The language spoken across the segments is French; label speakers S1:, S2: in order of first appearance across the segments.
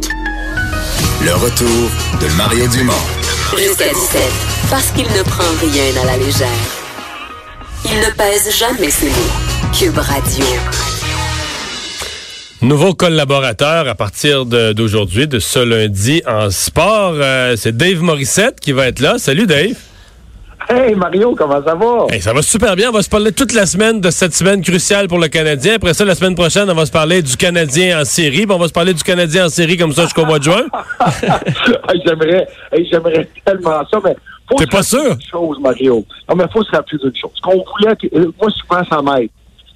S1: Le retour de Mario Dumont.
S2: Jusqu'à 17, parce qu'il ne prend rien à la légère. Il ne pèse jamais ses mots. Cube Radio.
S3: Nouveau collaborateur à partir de- d'aujourd'hui, de, ce lundi en sport. Euh, c'est Dave Morissette qui va être là. Salut Dave.
S4: Hey Mario, comment ça va?
S3: Hey, ça va super bien. On va se parler toute la semaine de cette semaine cruciale pour le Canadien. Après ça, la semaine prochaine, on va se parler du Canadien en série. Puis on va se parler du Canadien en série comme ça jusqu'au mois de juin.
S4: Hey, j'aimerais, hey, j'aimerais tellement ça, mais faut
S3: T'es
S4: se
S3: pas
S4: rappeler
S3: sûr?
S4: chose, Mario. Non, mais faut se rappeler d'une chose. Qu'on voulait, que- euh, moi, souvent, ça m'aide.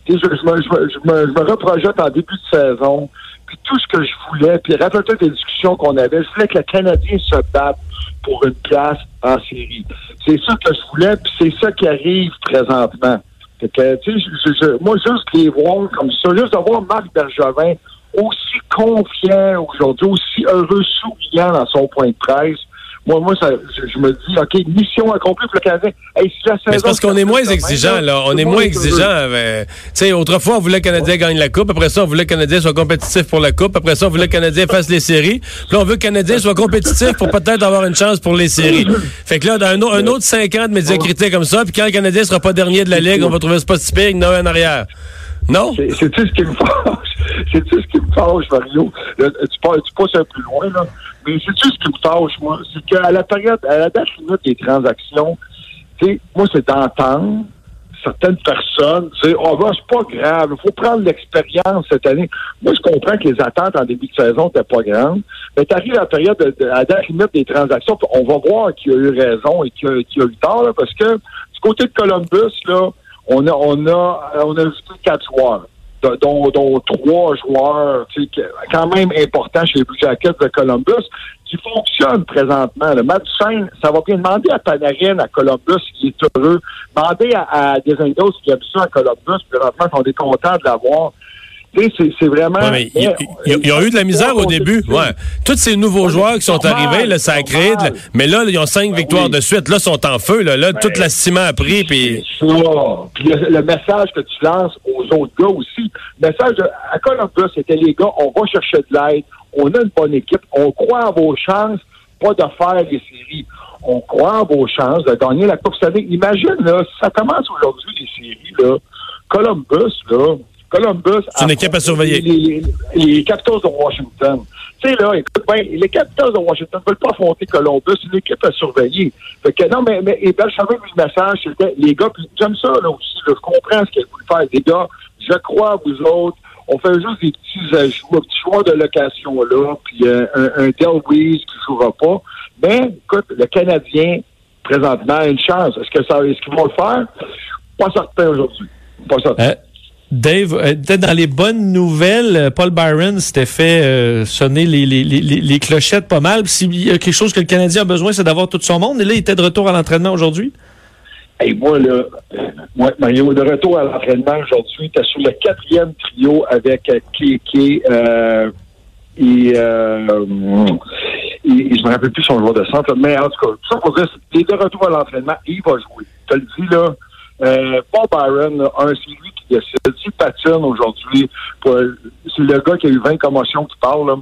S4: Je, je me reprojette en début de saison, tout ce que je voulais, puis rappelle-toi des discussions qu'on avait, je voulais que le Canadien se batte pour une place en série. C'est ça que je voulais, puis c'est ça qui arrive présentement. Moi, juste les voir comme ça, juste de voir Marc Bergevin aussi confiant aujourd'hui, aussi heureux, souriant dans son point de presse, moi, moi, ça, je, me dis, OK, mission accomplie pour le Canadien. Hey, si
S3: c'est parce qu'on est moins exigeant, là. On
S4: tout
S3: est moins exigeant. Tu sais, autrefois, on voulait que le Canadien gagne la Coupe. Après ça, on voulait que le Canadien soit compétitif pour la Coupe. Après ça, on voulait que le Canadien fasse les séries. Puis là, on veut que le Canadien soit compétitif pour peut-être avoir une chance pour les séries. Fait que là, dans un, au- un autre cinq ans de médiocrité comme ça, puis quand le Canadien sera pas dernier de la Ligue, on va trouver ça pas si pire y en a un en arrière. Non?
S4: C'est- C'est-tu ce qui me fâche? C'est-tu ce qui me fâche, Mario? Là, tu, passes, tu passes un peu loin, là. Mais c'est-tu ce qui me fâche, moi? C'est qu'à la période, à la date limite des transactions, moi, c'est d'entendre certaines personnes, sais, oh, ben, c'est pas grave, il faut prendre l'expérience cette année. Moi, je comprends que les attentes en début de saison n'étaient pas grandes, mais tu arrives à la période, de, à la date limite des transactions, on va voir qui a eu raison et qui a, eu tort, là, parce que du côté de Columbus, là, on a, on a, on a quatre joueurs, dont, dont trois joueurs, quand même importants chez les Blue Jackets de Columbus, qui fonctionnent présentement. Le Duchesne, ça va bien. Demander à Panarin, à Columbus, s'il est heureux. Demander à, à Desendos, qui aime ça à Columbus, présentement, qu'on est content de l'avoir. C'est- vraiment...
S3: Ouais, mais ils, ont eu de la misère au début. Ouais. Tous ces nouveaux joueurs qui sont
S4: normal,
S3: arrivés, là, ça a créé. de la-
S4: normal.
S3: Mais là, ils ont cinq victoires
S4: oui.
S3: de suite. Là, ils sont en feu. Là, là toute la ciment a pris. Puis...
S4: Puis le, le message que tu lances aux autres gars aussi. Le message de, à Columbus, c'était les gars, on va chercher de l'aide, on a une bonne équipe, on croit à vos chances, pas de faire les séries. On croit à vos chances de gagner la Coupe Stanley. Imagine, là, si ça commence aujourd'hui, les séries, là, Columbus, là, Columbus...
S3: C'est une équipe à surveiller.
S4: Les, les, les Capitals de Washington. Tu sais, là, écoute, ben, les Capitals de Washington ne veulent pas affronter Columbus, c'est une équipe à surveiller. Fait que non, mais, mais et Belchamé, le message, c'était, les gars, puis j'aime ça, là, aussi, là, je comprends ce qu'elle voulait faire. Les gars, je crois à vous autres, on fait juste des petits ajouts, un petit choix de location, là, puis euh, un, un Del Reese qui ne jouera pas. Mais, écoute, le Canadien, présentement, a une chance. Est-ce que ça, est-ce qu'ils vont le faire? Pas certain aujourd'hui. Pas certain.
S5: Euh, Dave, peut-être dans les bonnes nouvelles, euh, Paul Byron s'était fait euh, sonner les, clochettes pas mal. S'il y a quelque chose que le Canadien a besoin, c'est d'avoir tout son monde. Et là, il était de retour à l'entraînement aujourd'hui.
S4: Hey, moi, là, euh, moi, Mario, de retour à l'entraînement aujourd'hui, tu sur le quatrième trio avec euh, Kéké et, et, et je me rappelle plus son joueur de centre, mais en tout cas, tout ça pour il est de retour à l'entraînement et il va jouer. Te le dis, là, euh, Paul Byron, un, c'est lui qui décide. S'il patine aujourd'hui, c'est le gars qui a eu 20 commotions qui parle.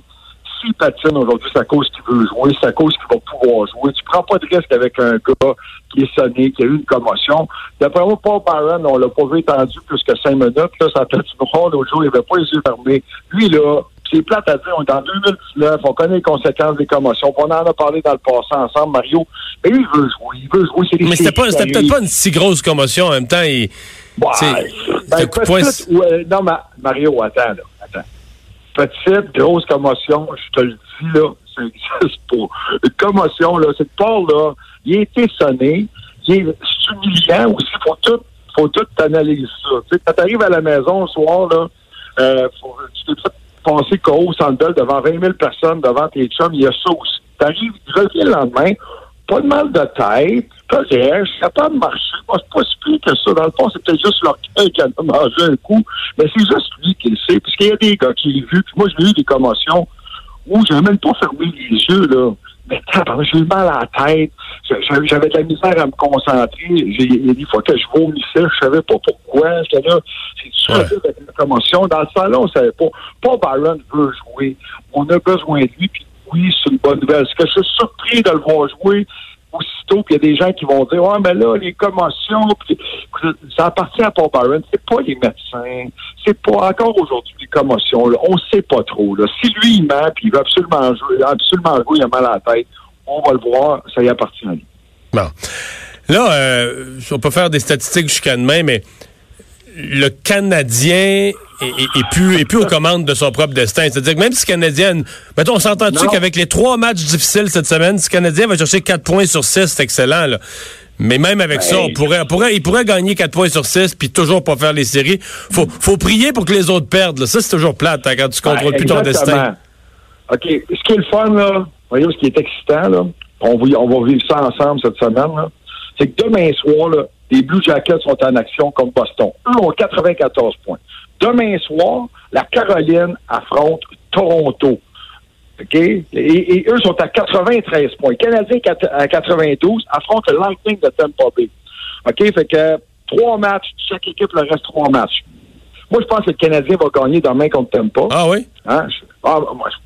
S4: S'il patine aujourd'hui, c'est à cause qu'il veut jouer, c'est à cause qu'il va pouvoir jouer. Tu prends pas de risque avec un gars qui est sonné, qui a eu une commotion. D'après moi, Paul Byron, on l'a pas vu étendu plus que cinq minutes. Là, sa tête noire, l'autre jour, il avait pas les yeux fermés. Lui, là, c'est plate à dire, on est en 2019, on connaît les conséquences des commotions. On en a parlé dans le passé ensemble, Mario. Mais lui, il veut jouer, il veut jouer.
S3: Mais c'était peut-être pas une si grosse commotion. En même temps, il,
S4: ben, petite- ouais, non, ma- Mario, attends, là, attends. Petite, grosse commotion, je te le dis, là, ça existe pas. Une commotion, là, c'est que Paul, là, il a été sonné, il est humiliant aussi, faut tout, faut tout analyser ça. Tu sais, quand t'arrives à la maison le soir, là, euh, faut, tu t'es fait passer KO Centre Bell devant 20 000 personnes, devant tes chums, il y a aussi. T'arrives, tu reviens le lendemain, pas de mal de tête, correct, je suis capable de marcher. Moi, c'est pas si pire que ça. Dans le fond, c'est peut-être juste cœur qui a mangé un coup, mais c'est juste lui qui le sait. Parce qu'il y a des gars qui l'ont vu, puis moi, j'ai eu des commotions où j'avais même pas fermé les yeux, là. J'ai eu mal à la tête. J'avais de la misère à me concentrer. Il y a des fois que je vomissais, je savais pas pourquoi. J'étais là, c'est
S5: Ouais.
S4: avec la commotion. Dans le salon, on savait pas. Pas Byron veut jouer. On a besoin de lui, puis oui, c'est une bonne nouvelle. Est-ce que je suis surpris de le voir jouer aussitôt, puis il y a des gens qui vont dire Ouais, mais là, les commotions, ça appartient à Paul Byron, c'est pas les médecins, c'est pas encore aujourd'hui les commotions, là, on sait pas trop. Là. Si lui il ment, puis il veut absolument jouer, absolument jouer, il a mal à la tête, on va le voir, ça y appartient à lui.
S3: Bon. Là, euh, on peut faire des statistiques jusqu'à demain, mais le Canadien est, est- est plus, plus aux commandes de son propre destin. C'est-à-dire que même si le Canadien... Mettons, on s'entend-tu qu'avec les trois matchs difficiles cette semaine, si Canadien va chercher 4 points sur 6, c'est excellent, là. Mais même avec ça, on pourrait, on pourrait, il pourrait gagner 4 points sur 6 puis toujours pas faire les séries. Faut, faut prier pour que les autres perdent. là. Ça, c'est toujours plate hein, quand tu contrôles
S4: Ben,
S3: plus ton destin.
S4: OK. Ce qui est le fun, là, voyez, ce qui est excitant, là, on va, on va vivre ça ensemble cette semaine, là, c'est que demain soir, là, les Blue Jackets sont en action contre Boston. Eux ont 94 points. Demain soir, la Caroline affronte Toronto. OK? Et, et eux sont à 93 points. Le Canadien quat- à 92 affronte le Lightning de Tampa Bay. OK? Fait que trois matchs, chaque équipe leur reste trois matchs. Moi, je pense que le Canadien va gagner demain contre Tampa.
S3: Ah oui?
S4: Hein? Je, ah, moi, je,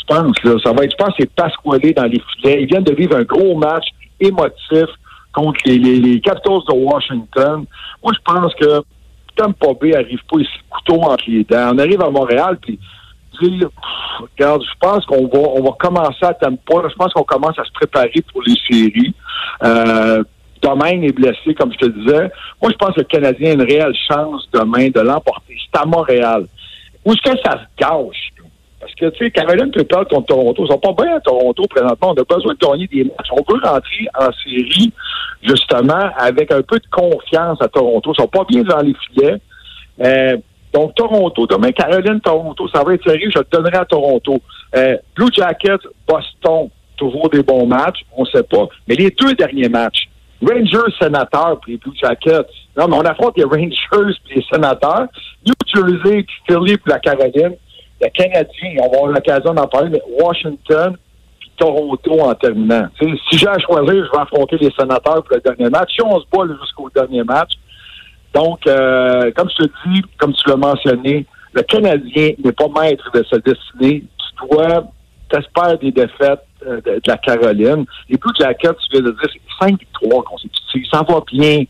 S4: je pense, là, ça va être, je pense que c'est Pasquale dans les filets. Ils viennent de vivre un gros match émotif contre les, les, les Capitals de Washington. Moi, je pense que Tampa Bay arrive pas ici, couteau entre les dents. On arrive à Montréal, puis regarde, je pense qu'on va, on va commencer à Tampa. Je pense qu'on commence à se préparer pour les séries. Euh, Domaine est blessé, comme je te disais. Moi, je pense que le Canadien a une réelle chance demain de l'emporter. C'est à Montréal. Où est-ce que ça se gâche? Parce que, tu sais, Caroline peut perdre contre Toronto. Ils sont pas bien à Toronto présentement. On a besoin de gagner des matchs. On veut rentrer en série, justement, avec un peu de confiance à Toronto. Ils sont pas bien dans les filets. Euh, donc, Toronto, demain, Caroline, Toronto, ça va être sérieux. Je le donnerai à Toronto. Euh, Blue Jackets, Boston, toujours des bons matchs. On sait pas. Mais les deux derniers matchs, Rangers, Sénateurs, puis Blue Jackets. Non, mais on affronte les Rangers puis les Sénateurs. New Jersey, puis Philly, puis la Caroline. Le Canadien, on va avoir l'occasion d'en parler, mais Washington, puis Toronto en terminant. Si j'ai à choisir, je vais affronter les Sénateurs pour le dernier match. Si on se bat jusqu'au dernier match, donc, euh, comme je te dis, comme tu l'as mentionné, le Canadien n'est pas maître de sa destinée. Tu dois, t'espères des défaites euh, de, de la Caroline. Les Blue Jackets, tu viens de dire, c'est 5 victoires consécutives. Ça va bien.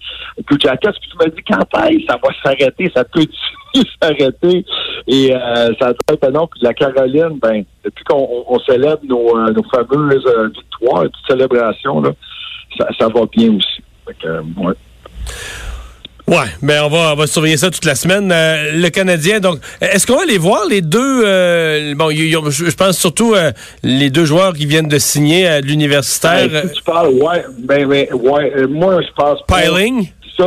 S4: Blue Jackets, puis tu me dis, quand est-ce ça va s'arrêter? Ça peut s'arrêter. Et euh, ça doit être non. Puis la Caroline, ben, depuis qu'on on- on célèbre nos, euh, nos fameuses euh, victoires, toutes célébrations, là, ça, ça va bien aussi. Fait que, euh, ouais.
S3: Ouais, ben on va, on va surveiller ça toute la semaine. Euh, le Canadien, donc, est-ce qu'on va aller voir les deux euh, Bon, y- y- je pense surtout euh, les deux joueurs qui viennent de signer à l'universitaire.
S4: Ben, si tu parles, ouais, ben, ben, ouais, moi, je pense.
S3: Piling?
S4: Ça,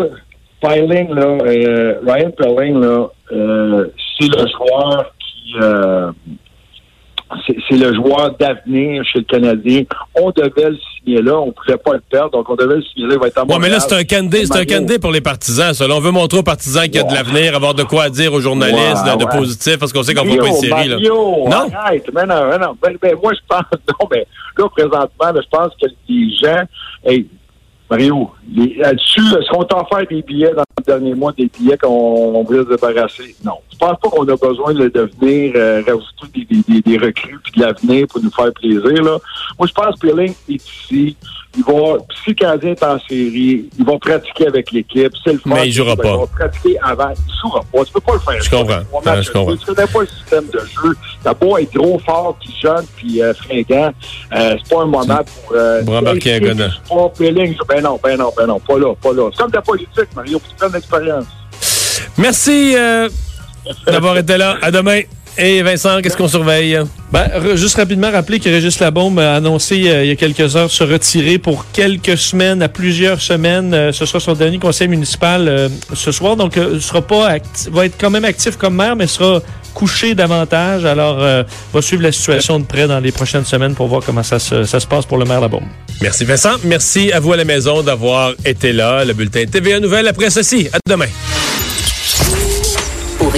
S4: Piling, là, euh, Ryan Piling, là, c'est le joueur qui, c'est le joueur d'avenir chez le Canadien. On devait le signer là, on pouvait pas le perdre, donc on devait le signer là. Il va être à
S3: Ouais, mais là, c'est un candidé, c'est un candidé pour les partisans. Ça. Là, on veut montrer aux partisans qu'il y a de l'avenir, avoir de quoi dire aux journalistes, de, positif, parce qu'on sait qu'on va pas une série. Là. Non?
S4: arrête, mais non, mais non. Ben, ben, moi, je pense, non, mais là, présentement, là, je pense que les gens, hey, Mario, les- là-dessus, est-ce qu'on t'a offert des billets dans le dernier mois, des billets qu'on on voulait se débarrasser? Non. Je pense pas qu'on a besoin de, de venir euh, rajouter des, des, des, des recrues puis de l'avenir pour nous faire plaisir. Là? Moi, je pense que Pilling est ici. Il va, si le Canadien est en série, il va pratiquer avec l'équipe. C'est le fun.
S3: Mais il jouera pas.
S4: Il va pratiquer avant. Il jouera pas. Tu peux pas le faire.
S3: Je comprends. Je comprends.
S4: tu connais pas le système de jeu. T'as beau être gros, fort, puis jeune, puis euh, fringant. Euh, c'est pas un moment pour... Euh,
S3: Pour embarquer
S4: sport, Pilling. Ben non, ben non, ben non, pas là, pas là. C'est comme de la politique, Mario, tu prennes l'expérience.
S3: Merci euh, d'avoir été là. À demain. Et Vincent, qu'est-ce qu'on surveille?
S5: Ben, juste rapidement rappeler que Régis Labaume a annoncé euh, il y a quelques heures se retirer pour quelques semaines, à plusieurs semaines. Euh, ce sera son dernier conseil municipal euh, ce soir. Donc, il sera pas va être quand même actif comme maire, mais sera couché davantage. Alors, va suivre la situation de près dans les prochaines semaines pour voir comment ça se, ça se passe pour le maire Labaume.
S3: Merci Vincent. Merci à vous à la maison d'avoir été là. Le bulletin TVA Nouvelle après ceci. À demain